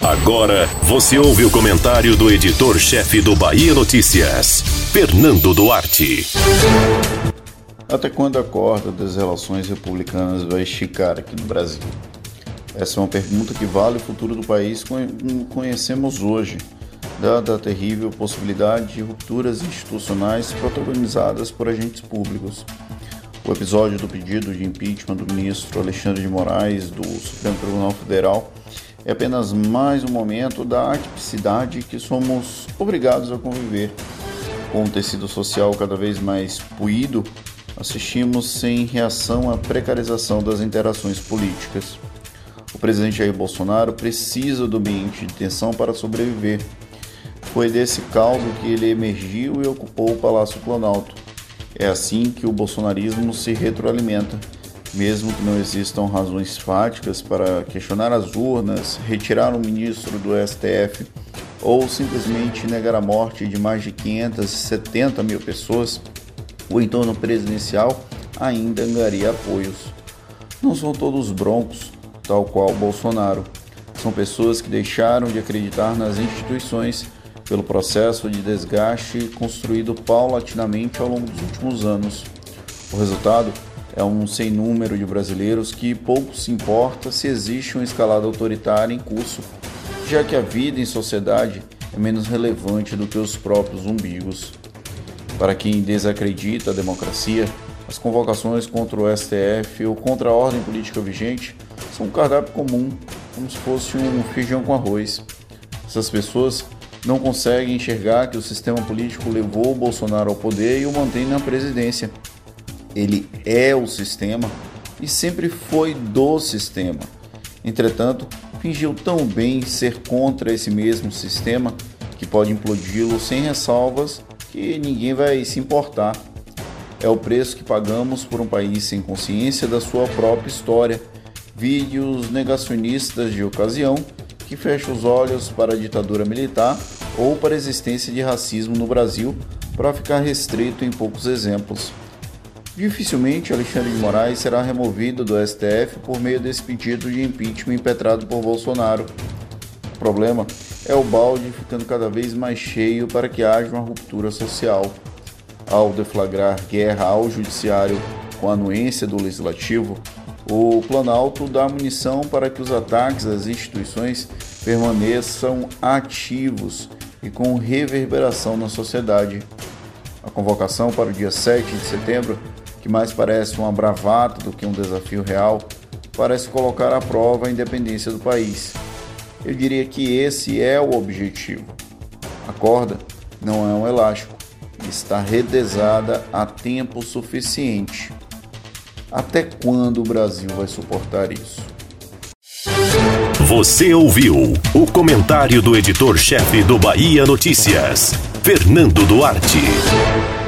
Agora você ouve o comentário do editor-chefe do Bahia Notícias, Fernando Duarte. Até quando a corda das relações republicanas vai esticar aqui no Brasil? Essa é uma pergunta que vale o futuro do país como conhecemos hoje, dada a terrível possibilidade de rupturas institucionais protagonizadas por agentes públicos. O episódio do pedido de impeachment do ministro Alexandre de Moraes do Supremo Tribunal Federal é apenas mais um momento da atipicidade que somos obrigados a conviver. Com o tecido social cada vez mais puído, assistimos sem reação à precarização das interações políticas. O presidente Jair Bolsonaro precisa do ambiente de tensão para sobreviver. Foi desse caldo que ele emergiu e ocupou o Palácio Planalto. É assim que o bolsonarismo se retroalimenta, mesmo que não existam razões fáticas para questionar as urnas, retirar um ministro do STF ou simplesmente negar a morte de mais de 570 mil pessoas o entorno presidencial ainda angaria apoios. Não são todos broncos, tal qual Bolsonaro. São pessoas que deixaram de acreditar nas instituições pelo processo de desgaste construído paulatinamente ao longo dos últimos anos. O resultado é um sem número de brasileiros que pouco se importa se existe uma escalada autoritária em curso, já que a vida em sociedade é menos relevante do que os próprios umbigos. Para quem desacredita a democracia, as convocações contra o STF ou contra a ordem política vigente são um cardápio comum, como se fosse um feijão com arroz. Essas pessoas não conseguem enxergar que o sistema político levou o Bolsonaro ao poder e o mantém na presidência. Ele é o sistema e sempre foi do sistema. Entretanto, fingiu tão bem ser contra esse mesmo sistema que pode implodi-lo sem ressalvas que ninguém vai se importar. É o preço que pagamos por um país sem consciência da sua própria história. Vídeos negacionistas de ocasião que fecham os olhos para a ditadura militar ou para a existência de racismo no Brasil, para ficar restrito em poucos exemplos. Dificilmente Alexandre de Moraes será removido do STF por meio desse pedido de impeachment impetrado por Bolsonaro. O problema é o balde ficando cada vez mais cheio para que haja uma ruptura social. Ao deflagrar guerra ao judiciário com a anuência do legislativo, o Planalto dá munição para que os ataques às instituições permaneçam ativos e com reverberação na sociedade. A convocação para o dia 7 de setembro, que mais parece uma bravata do que um desafio real, parece colocar à prova a independência do país. Eu diria que esse é o objetivo. A corda não é um elástico, está redesada há tempo suficiente. Até quando o Brasil vai suportar isso? Você ouviu o comentário do editor-chefe do Bahia Notícias, Fernando Duarte.